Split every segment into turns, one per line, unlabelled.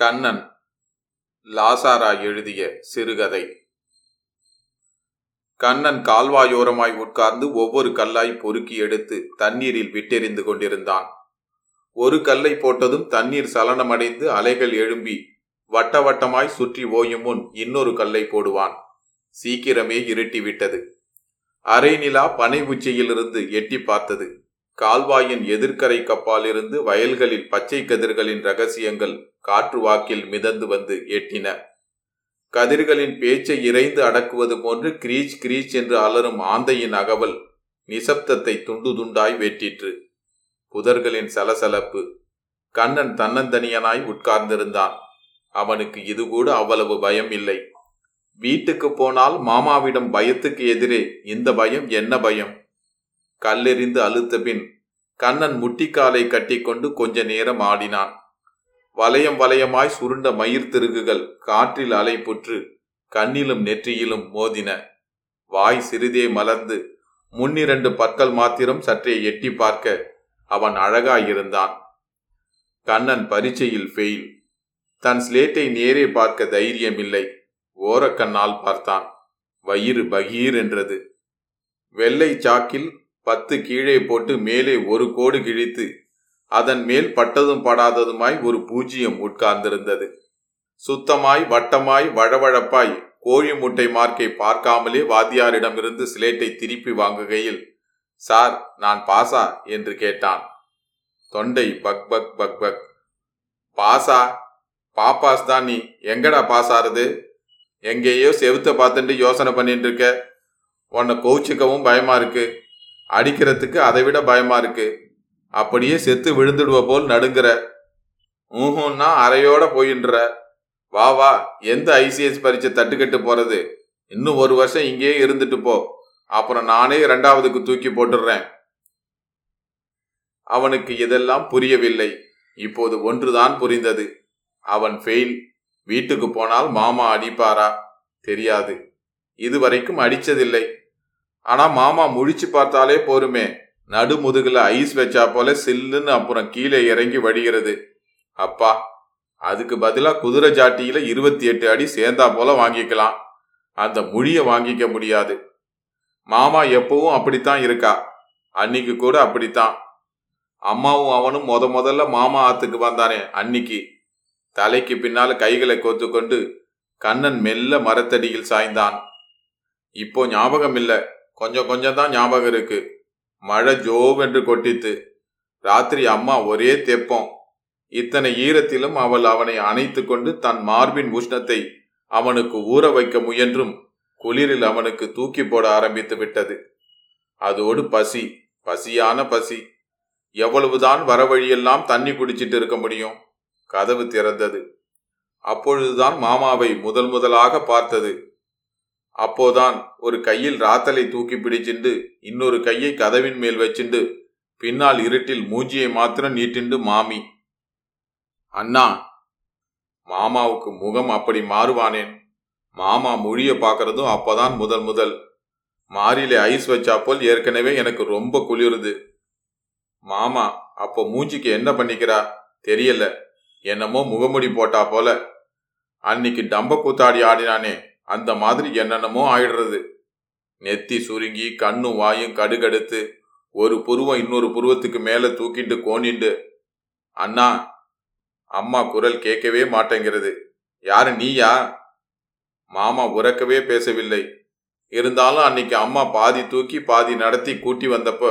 கண்ணன் லாசாரா எழுதிய சிறுகதை. கண்ணன் கால்வாயோரமாய் உட்கார்ந்து ஒவ்வொரு கல்லாய் பொறுக்கி எடுத்து தண்ணீரில் விட்டெறிந்து கொண்டிருந்தான். ஒரு கல்லை போட்டதும் தண்ணீர் சலனமடைந்து அலைகள் எழும்பி வட்ட வட்டமாய் சுற்றி ஓயும் முன் இன்னொரு கல்லை போடுவான். சீக்கிரமே இருட்டிவிட்டது. அரை நிலா பனை உச்சியிலிருந்து எட்டி பார்த்தது. கால்வாயின் எதிர்க்கரை கப்பாலிருந்து வயல்களில் பச்சை கதிர்களின் ரகசியங்கள் காற்று வாக்கில் மிதந்து வந்து எட்டின. கதிர்களின் பேச்சை இறைந்து அடக்குவது போன்று கிரீச் கிரீச் என்று அலரும் ஆந்தையின் அகவல் நிசப்தத்தை துண்டு துண்டாய் வெட்டிற்று புதர்களின் சலசலப்பு. கண்ணன் தன்னந்தனியனாய் உட்கார்ந்திருந்தான். அவனுக்கு இது கூட அவ்வளவு பயம் இல்லை. வீட்டுக்கு போனால் மாமாவிடம் பயத்துக்கு எதிரே இந்த பயம் என்ன பயம்? கல்லெறிந்து அழுத்த பின் கண்ணன் முட்டிக்காலை கட்டிக்கொண்டு கொஞ்ச நேரம் ஆடினான். வளையம் வளையமாய் சுருண்ட மயிர் திருகுகள் காற்றில் அலைப்புற்று கண்ணிலும் நெற்றியிலும் மோதின. வாய் சிறிதே மலர்ந்து முன்னிரண்டு பற்கள் மாத்திரம் சற்றே எட்டி பார்க்க அவன் அழகாயிருந்தான். கண்ணன் பரீட்சையில் ஃபெயில் தன் ஸ்லேட்டை நேரே பார்க்க தைரியமில்லை. ஓரக்கண்ணால் பார்த்தான். வயிறு பகீர் என்றது. வெள்ளை சாக்கில் பத்து கீழே போட்டு மேலே ஒரு கோடு கிழித்து அதன் மேல் பட்டதும் படாததுமாய் ஒரு பூஜ்ஜியம் உட்கார்ந்திருந்தது. சுத்தமாய் வட்டமாய் வழவழப்பாய் கோழி முட்டை மார்க்கை பார்க்காமலே வாத்தியாரிடமிருந்து சிலேட்டை திருப்பி வாங்குகையில் சார் நான் பாசா என்று கேட்டான். தொண்டை பக் பக் பக் பக். பாசா? பாப்பாஸ் தான் நீ. எங்கடா பாஸ் ஆறுது எங்கேயோ செவுத்த பார்த்துட்டு யோசனை பண்ணிட்டு இருக்க உன்னை கோச்சிக்கவும் பயமா இருக்கு. அடிக்கிறதுக்கு அதை விட பயமா இருக்கு. அப்படியே செத்து விழுந்துடுவ போல் நடுங்குற. ஊஹுன்னா அறையோட போயின்ற. வா வா எந்த ஐசிஎஸ் பரீட்சை தட்டுக்கட்டு போறது? இன்னும் ஒரு வருஷம் இங்கேயே இருந்துட்டு போ. அப்புறம் நானே இரண்டாவதுக்கு தூக்கி போட்டுடுறேன் அவனுக்கு இதெல்லாம் புரியவில்லை. இப்போது ஒன்றுதான் புரிந்தது. அவன் ஃபெயில் வீட்டுக்கு போனால் மாமா அடிப்பாரா? தெரியாது. இதுவரைக்கும் அடிச்சதில்லை. ஆனா மாமா முழிச்சு பார்த்தாலே போருமே. நடுமுதுகுல ஐஸ் வச்சா போல சில்லுன்னு அப்புறம் கீழே இறங்கி வடிகிறது அப்பா அதுக்கு பதிலா குதிரை ஜாட்டியில இருபத்தி எட்டு அடி சேர்ந்தா போல வாங்கிக்கலாம். அந்த முழிய வாங்கிக்க முடியாது. மாமா எப்பவும் அப்படித்தான் இருக்கா? அன்னைக்கு கூட அப்படித்தான். அம்மாவும் அவனும் முத முதல்ல மாமா ஆத்துக்கு வந்தானே அன்னிக்கு. தலைக்கு பின்னால கைகளை கோத்து கொண்டு கண்ணன் மெல்ல மரத்தடியில் சாய்ந்தான். இப்போ ஞாபகம் இல்லை கொஞ்சம் கொஞ்சம் தான் ஞாபகம் இருக்கு. மழை ஜோவென்று கொட்டித்து ராத்திரி அம்மா ஒரே தெப்பம். இத்தனை ஈரத்திலும் அவள் அவனை அணைத்து கொண்டு தன் மார்பின் உஷ்ணத்தை அவனுக்கு ஊற வைக்க முயன்றும் குளிரில் அவனுக்கு தூக்கி போட ஆரம்பித்து விட்டது. அதோடு பசி பசியான பசி. எவ்வளவுதான் வர வழியெல்லாம் தண்ணி குடிச்சிட்டு இருக்க முடியும்? கதவு திறந்தது. அப்பொழுதுதான் மாமாவை முதல் முதலாக பார்த்தது. அப்போதான் ஒரு கையில் ராத்தலை தூக்கி பிடிச்சிண்டு இன்னொரு கையை கதவின் மேல் வச்சிண்டு பின்னால் இருட்டில் மூஞ்சியை மாத்திரம் நீட்டிண்டு மாமி. அண்ணா. மாமாவுக்கு முகம் அப்படி மாறுவானேன். மாமா மொழிய பார்க்கறதும் அப்பதான் முதல் முதல். மாரிலே ஐஸ் வச்சா போல் ஏற்கனவே எனக்கு ரொம்ப குளிருது. மாமா அப்போ மூஞ்சிக்கு என்ன பண்ணிக்கிறா? தெரியல. என்னமோ முகமுடி போட்டா போல. அன்னைக்கு டம்ப கூத்தாடி ஆடினானே. அந்த மாதிரி என்னென்னமோ ஆயிடுறது. நெத்தி சுருங்கி கண்ணும் வாயும் கடுகடுத்து ஒரு புருவம் இன்னொரு புருவத்துக்கு மேலே தூக்கிட்டு கோணிண்டு அண்ணா அம்மா குரல் கேட்கவே மாட்டேங்கிறது. யாரு நீயா? மாமா உறக்கவே பேசவில்லை. இருந்தாலும் அன்னைக்கு அம்மா பாதி தூக்கி பாதி நடத்தி கூட்டி வந்தப்போ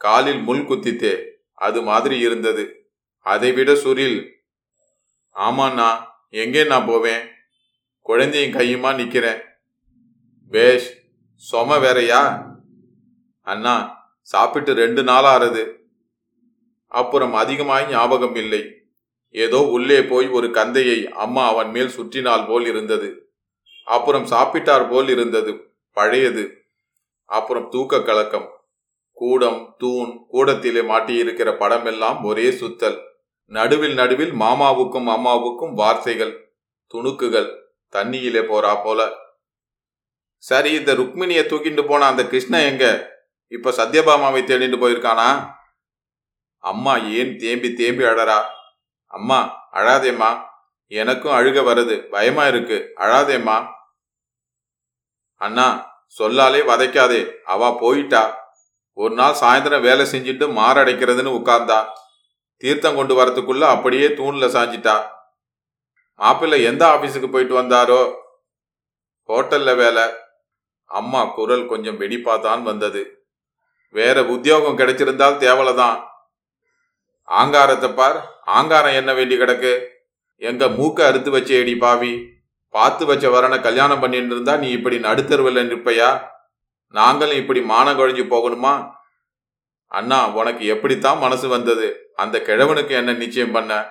காலில் முள் குத்தித்தே அது மாதிரி இருந்தது. அதை விட சுரில். ஆமாண்ணா எங்கே நான் போவேன்? குழந்தையும் கையுமா நிக்கிறேன். பேஷ் சொம வேறையா? அண்ணா சாப்பிட்டு ரெண்டு நாள் ஆறுது அப்புறம் அதிகமாய் ஞாபகம் இல்லை. ஏதோ உள்ளே போய் ஒரு கந்தையை அம்மா அவன் மேல் சுற்றினால் போல் இருந்தது. அப்புறம் சாப்பிட்டார் போல் இருந்தது. பழையது. அப்புறம் தூக்க கலக்கம். கூடம் தூண் கூடத்திலே மாட்டியிருக்கிற படமெல்லாம் ஒரே சுத்தல். நடுவில் நடுவில் மாமாவுக்கும் அம்மாவுக்கும் வார்த்தைகள் துணுக்குகள். தண்ணியிலே போறா போல. சரி இந்த ருக்மிணியை தூக்கிட்டு போன அந்த கிருஷ்ணன் எங்க? இப்ப சத்யபாமாவை தேடிட்டு போயிருக்கானா? அம்மா ஏன் தேம்பி தேம்பி அழறா? அம்மா அழாதேம்மா. எனக்கும் அழுக வருது. பயமா இருக்கு. அழாதேம்மா. அண்ணா சொல்லாலே வதைக்காதே. அவ போயிட்டா. ஒரு நாள் சாயந்தரம் வேலை செஞ்சுட்டு மாரடைக்கிறதுன்னு உட்கார்ந்தா. தீர்த்தம் கொண்டு வரத்துக்குள்ள அப்படியே தூண்ல சாஞ்சிட்டா. மாப்பிள்ளை எந்த ஆபீஸுக்கு போயிட்டு வந்தாரோ? ஹோட்டல்ல வேலை. அம்மா குரல் கொஞ்சம் வெடிப்பாதான் வந்தது. வேற உத்தியோகம் கிடைச்சிருந்தால் தேவலைதான். ஆங்காரத்தை பார். ஆங்காரம் என்ன வேண்டி கிடக்கு? எங்க மூக்க அறுத்து வச்ச எடி பாவி. பார்த்து வச்ச வரனை கல்யாணம் பண்ணிட்டு இருந்தா நீ இப்படி நடுத்தருவில் நிற்பையா? நாங்களும் இப்படி மானம் கழிஞ்சு போகணுமா? அண்ணா உனக்கு எப்படித்தான் மனசு வந்தது? அந்த கிழவனுக்கு என்ன நிச்சயம் பண்ண?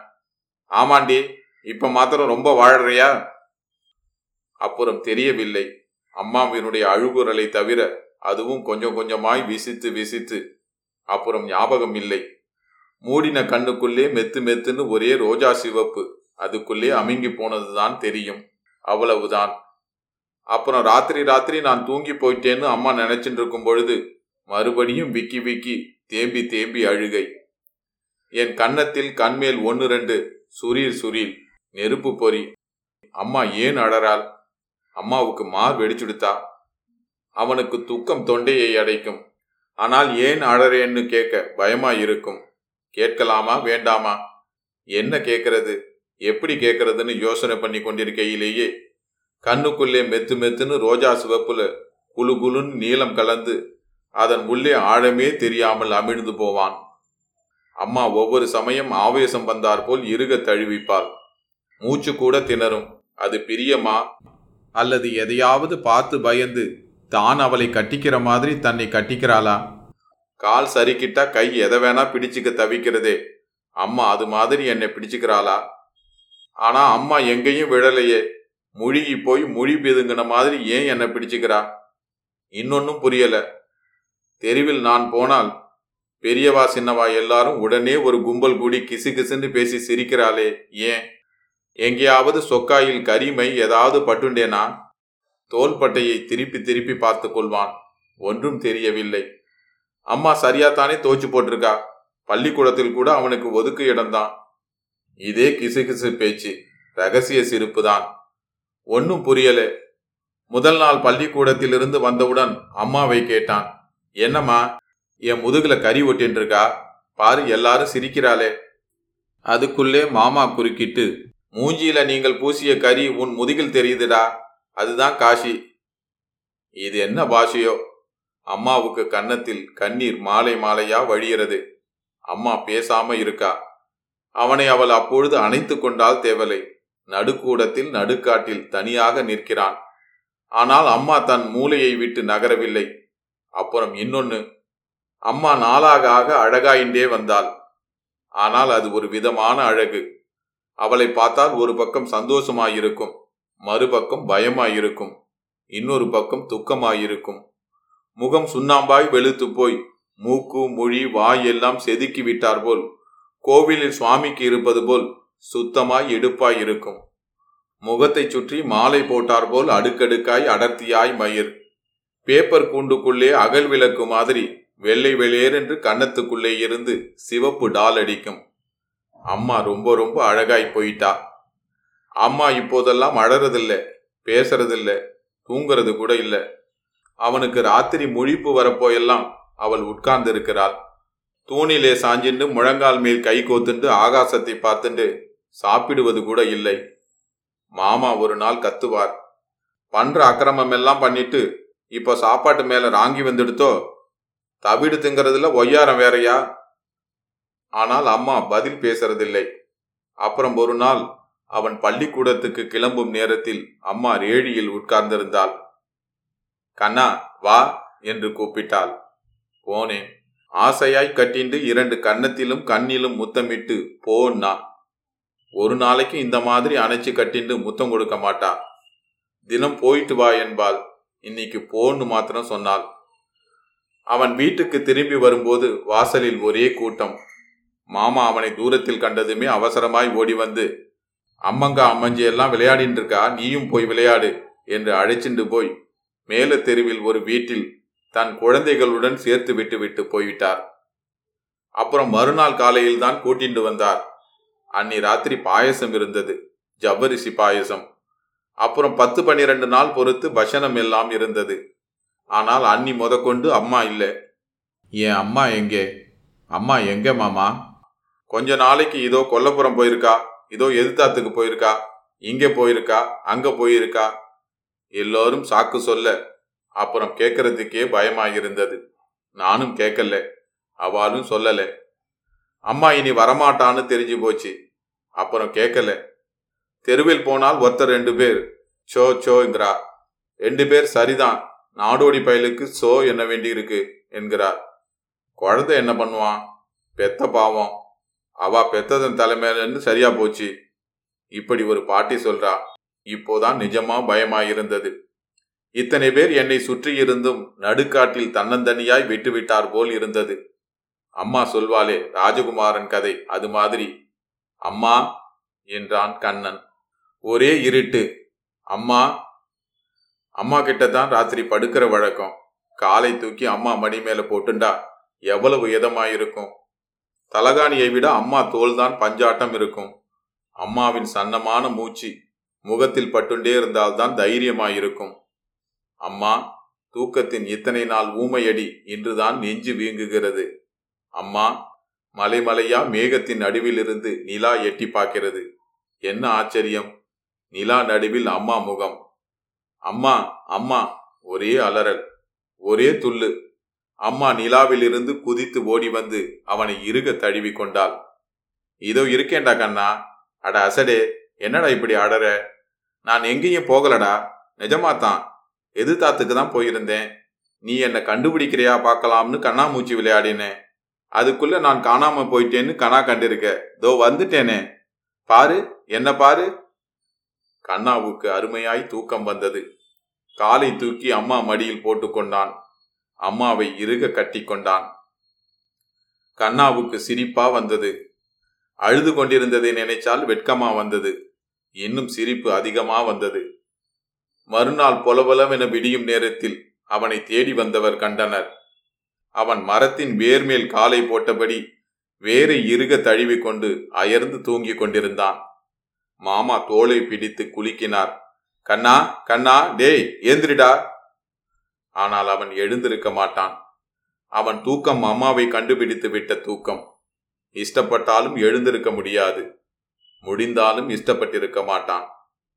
ஆமாண்டி இப்ப மாத்திரம் ரொம்ப வாழறியா? அப்புறம் தெரியவில்லை. அம்மாவினுடைய அழுகுரலை தவிர அதுவும் கொஞ்சம் கொஞ்சமாய் விசித்து விசித்து. அப்புறம் ஞாபகம் இல்லை. மூடின கண்ணுக்குள்ளே மெத்து மெத்துன்னு ஒரே ரோஜா சிவப்பு. அதுக்குள்ளே அமுங்கி போனதுதான் தெரியும். அவ்வளவுதான். அப்புறம் ராத்திரி ராத்திரி நான் தூங்கி போயிட்டேன்னு அம்மா நினைச்சிட்டு இருக்கும் பொழுது மறுபடியும் விக்கி விக்கி தேம்பி தேம்பி அழுகை. என் கன்னத்தில் கண்மேல் ஒன்று ரெண்டு சுரீர் சுரீர் நெருப்பு பொறி. அம்மா ஏன் அழறாள் அம்மாவுக்கு மார் வெடிச்சுடுத்தா? அவனுக்கு துக்கம் தொண்டையை அடைக்கும். ஆனால் ஏன் அழறேன்னு கேட்க பயமா இருக்கும்? கேட்கலாமா வேண்டாமா? என்ன கேட்கறது? எப்படி கேட்கறதுன்னு யோசனை பண்ணி கொண்டிருக்கையிலேயே கண்ணுக்குள்ளே மெத்து மெத்துன்னு ரோஜா சிவப்புல குழு குழுன்னு நீளம் கலந்து அதன் உள்ளே ஆழமே தெரியாமல் அமிழ்ந்து போவான். அம்மா ஒவ்வொரு சமயம் ஆவேசம் வந்தார் போல் இருக தழுவிப்பாள். மூச்சு கூட திணறும். அது பிரியமா? அல்லது எதையாவது பார்த்து பயந்து தான் அவளை கட்டிக்கிற மாதிரி தன்னை கட்டிக்கிறாளா? கால் சரிக்கிட்டா கை எதை வேணா பிடிச்சுக்க தவிக்கிறதே. அம்மா அது மாதிரி என்னை பிடிச்சுக்கிறாளா? ஆனா அம்மா எங்கேயும் விழலையே. முழுகி போய் மொழி பிதுங்கின மாதிரி ஏன் என்னை பிடிச்சுக்கிறா? இன்னொன்னும் புரியல. தெருவில் நான் போனால் பெரியவா சின்னவா எல்லாரும் உடனே ஒரு கும்பல் கூடி கிசு கிசுன்னு பேசி சிரிக்கிறாளே. ஏன்? எங்கேயாவது சொக்காயில் கரிமை ஏதாவது பட்டுண்டேனா? தோள்பட்டையை திருப்பி திருப்பி பார்த்து கொள்வான். ஒன்றும் தெரியவில்லை. அம்மா சரியாத்தானே தோச்சு போட்டிருக்கா? பள்ளிக்கூடத்தில் கூட அவனுக்கு ஒதுக்கு இடம்தான். இதே கிசுகிசு பேச்சு ரகசிய சிரிப்பு தான் ஒன்னும் புரியல. முதல் நாள் பள்ளிக்கூடத்திலிருந்து வந்தவுடன் அம்மாவை கேட்டான். என்னம்மா என் முதுகுல கறி ஒட்டின்னு இருக்கா பாரு எல்லாரும் சிரிக்கிறாளே. அதுக்குள்ளே மாமா குறுக்கிட்டு மூஞ்சியில நீங்கள் பூசிய கறி உன் முதுகில் தெரியுதுடா. அதுதான் காஷி இது என்ன பாஷையோ? அம்மாவுக்கு கன்னத்தில் கண்ணீர் மாலை மாலையா வழிகிறது. அம்மா பேசாம இருக்கா? அவனை அவள் அப்பொழுது அணைத்து கொண்டால் தேவலை. நடுக்கூடத்தில் நடுக்காட்டில் தனியாக நிற்கிறான். ஆனால் அம்மா தன் மூளையை விட்டு நகரவில்லை. அப்புறம் இன்னொன்னு அம்மா நாளாக ஆக அழகாயின்றே வந்தாள். ஆனால் அது ஒரு விதமான அழகு. அவளை பார்த்தால் ஒரு பக்கம் சந்தோஷமாயிருக்கும் மறுபக்கம் பயமாயிருக்கும் இன்னொரு பக்கம் துக்கமாயிருக்கும். முகம் சுண்ணாம்பாய் வெளுத்து போய் மூக்கு மொழி வாய் எல்லாம் செதுக்கி விட்டார் போல் கோவிலில் சுவாமிக்கு இருப்பது போல் சுத்தமாய் எடுப்பாய் இருக்கும் முகத்தை சுற்றி மாலை போட்டார் போல் அடுக்கடுக்காய் அடர்த்தியாய் மயிர். பேப்பர் கூண்டுக்குள்ளே அகல் விளக்கு மாதிரி வெள்ளை வெளியேறென்று கன்னத்துக்குள்ளே இருந்து சிவப்பு டால் அடிக்கும். அம்மா ரொம்ப ரொம்ப அழகாய் போயிட்டா. அம்மா இப்போதெல்லாம் அழறதில்ல பேசுறதில்ல தூங்குறது கூட இல்லை. அவனுக்கு ராத்திரி முழிப்பு வரப்போயெல்லாம் அவள் உட்கார்ந்து இருக்கிறாள் தூணிலே சாஞ்சிண்டு முழங்கால் மேல் கை கோத்துண்டு ஆகாசத்தை பார்த்துண்டு சாப்பிடுவது கூட இல்லை. மாமா ஒரு நாள் கத்துவார். பண்ற அக்கிரமம் எல்லாம் பண்ணிட்டு இப்ப சாப்பாட்டு மேல ராங்கி வந்துடுத்தோ? தவிடு திங்கறதுல ஒய்யாரம் வேறையா? ஆனால் அம்மா பதில் பேசுறதில்லை. அப்புறம் ஒரு நாள் அவன் பள்ளிக்கூடத்துக்கு கிளம்பும் நேரத்தில் அம்மா ரேடியில் உட்கார்ந்திருந்தாள். கண்ணா வா என்று கூப்பிட்டாள். போனேன் ஆசையாய் கட்டிண்டு இரண்டு கன்னத்திலும் கண்ணிலும் முத்தமிட்டு போன்னா ஒரு நாளைக்கு இந்த மாதிரி அணைச்சு கட்டிண்டு முத்தம் கொடுக்க மாட்டா. தினம் போயிட்டு வா என்பாள். இன்னைக்கு போன்னு மாத்திரம் சொன்னாள். அவன் வீட்டுக்கு திரும்பி வரும்போது வாசலில் ஒரே கூட்டம். மாமா அவனை தூரத்தில் கண்டதுமே அவசரமாய் ஓடி வந்து அம்மங்கா அம்மஞ்சி எல்லாம் விளையாடின்னு இருக்கா நீயும் போய் விளையாடு என்று அழைச்சிண்டு போய் மேல தெருவில் ஒரு வீட்டில் தன் குழந்தைகளுடன் சேர்த்து விட்டு விட்டு போய்விட்டார். அப்புறம் மறுநாள் காலையில் தான் கூட்டிண்டு வந்தார். அன்னி ராத்திரி பாயசம் இருந்தது ஜவ்வரிசி பாயசம். அப்புறம் பத்து பன்னிரண்டு நாள் பொறுத்து பஷனம் எல்லாம் இருந்தது. ஆனால் அன்னி முதற்கொண்டு அம்மா இல்லை. என் அம்மா எங்கே? அம்மா எங்கே மாமா? கொஞ்ச நாளைக்கு இதோ கொல்லப்புறம் போயிருக்கா இதோ எதிர்த்தாத்துக்கு போயிருக்கா இங்க போயிருக்கா அங்க போயிருக்கா? எல்லோரும் சாக்கு சொல்ல அப்புறம் கேட்கறதுக்கே பயமாயிருந்தது. நானும் கேட்கல அவளும் சொல்லல. அம்மா இனி வரமாட்டான்னு தெரிஞ்சு போச்சு அப்புறம் கேட்கல தெருவில் போனால் ஒருத்தர் ரெண்டு பேர் சோ சோங்கிறா ரெண்டு பேர் சரிதான் நாடோடி பயலுக்கு சோ என்ன வேண்டியிருக்கு என்கிறார். குழந்தை என்ன பண்ணுவான்? பெத்த பாவம். அவ பெத்ததன் தலைமையிலிருந்து சரியா போச்சு. இப்படி ஒரு பாட்டி சொல்றா. இப்போதான் நிஜமா பயமாயிருந்தது. இத்தனை பேர் என்னை சுற்றி இருந்தும் நடுக்காட்டில் தன்னந்தனியாய் விட்டுவிட்டார் போல் இருந்தது. அம்மா சொல்வாளே ராஜகுமாரன் கதை அது மாதிரி. அம்மா என்றான் கண்ணன். ஒரே இருட்டு. அம்மா அம்மா கிட்ட தான் ராத்திரி படுக்கிற வழக்கம். காலை தூக்கி அம்மா மடி மேல போட்டுண்டா. எவ்வளவு இதமாயிருக்கும். தலகாணியை விட அம்மா தோல்தான் பஞ்சாட்டம் இருக்கும். அம்மாவின் சன்னமான மூச்சு முகத்தில் பட்டுண்டே இருந்தால்தான் தைரியமாயிருக்கும். அம்மா தூக்கத்தின் இத்தனை நாள் ஊமையடி இன்றுதான் நெஞ்சு வீங்குகிறது. அம்மா மலைமலையா மேகத்தின் நடுவிலிருந்து நிலா எட்டி பார்க்கிறது. என்ன ஆச்சரியம். நிலா நடுவில் அம்மா முகம். அம்மா அம்மா ஒரே அலறல் ஒரே துள்ளு. அம்மா நிலாவிலிருந்து குதித்து ஓடி வந்து அவனை இறுக தழுவி கொண்டாள். இதோ இருக்கேன்டா கண்ணா. அட அசடே என்னடா இப்படி அடற? நான் எங்கேயும் போகலடா. நிஜமா தான். எது எதிர்த்தாத்துக்கு தான் போயிருந்தேன். நீ என்னை கண்டுபிடிக்கிறியா பார்க்கலாம்னு கண்ணாமூச்சி விளையாடினேன் அதுக்குள்ள நான் காணாம போயிட்டேன்னு கணா கண்டிருக்க. தோ வந்துட்டேனே. பாரு என்ன பாரு? கண்ணாவுக்கு அருமையாய் தூக்கம் வந்தது. காலை தூக்கி அம்மா மடியில் போட்டுக்கொண்டான் அம்மாவை இறுக கட்டி கொண்டான் கண்ணாவுக்கு சிரிப்பா வந்தது. அழுது கொண்டிருந்ததை நினைச்சால் வெட்கமா வந்தது. இன்னும் சிரிப்பு அதிகமா வந்தது. மறுநாள் பொலபொலவென விடியும் நேரத்தில் அவனை தேடி வந்தவர் கண்டனர். அவன் மரத்தின் வேர்மேல் காலை போட்டபடி வேரை இறுக தழுவிக்கொண்டு அயர்ந்து தூங்கிக் கொண்டிருந்தான். மாமா தோளை பிடித்து குலுக்கினார். கண்ணா கண்ணா டேய் ஏந்திரிடா. ஆனால் அவன் எழுந்திருக்க மாட்டான். அவன் தூக்கம் அம்மாவை கண்டுபிடித்து விட்ட தூக்கம். இஷ்டப்பட்டாலும் எழுந்திருக்க முடியாது. முடிந்தாலும் இஷ்டப்பட்டிருக்க மாட்டான்.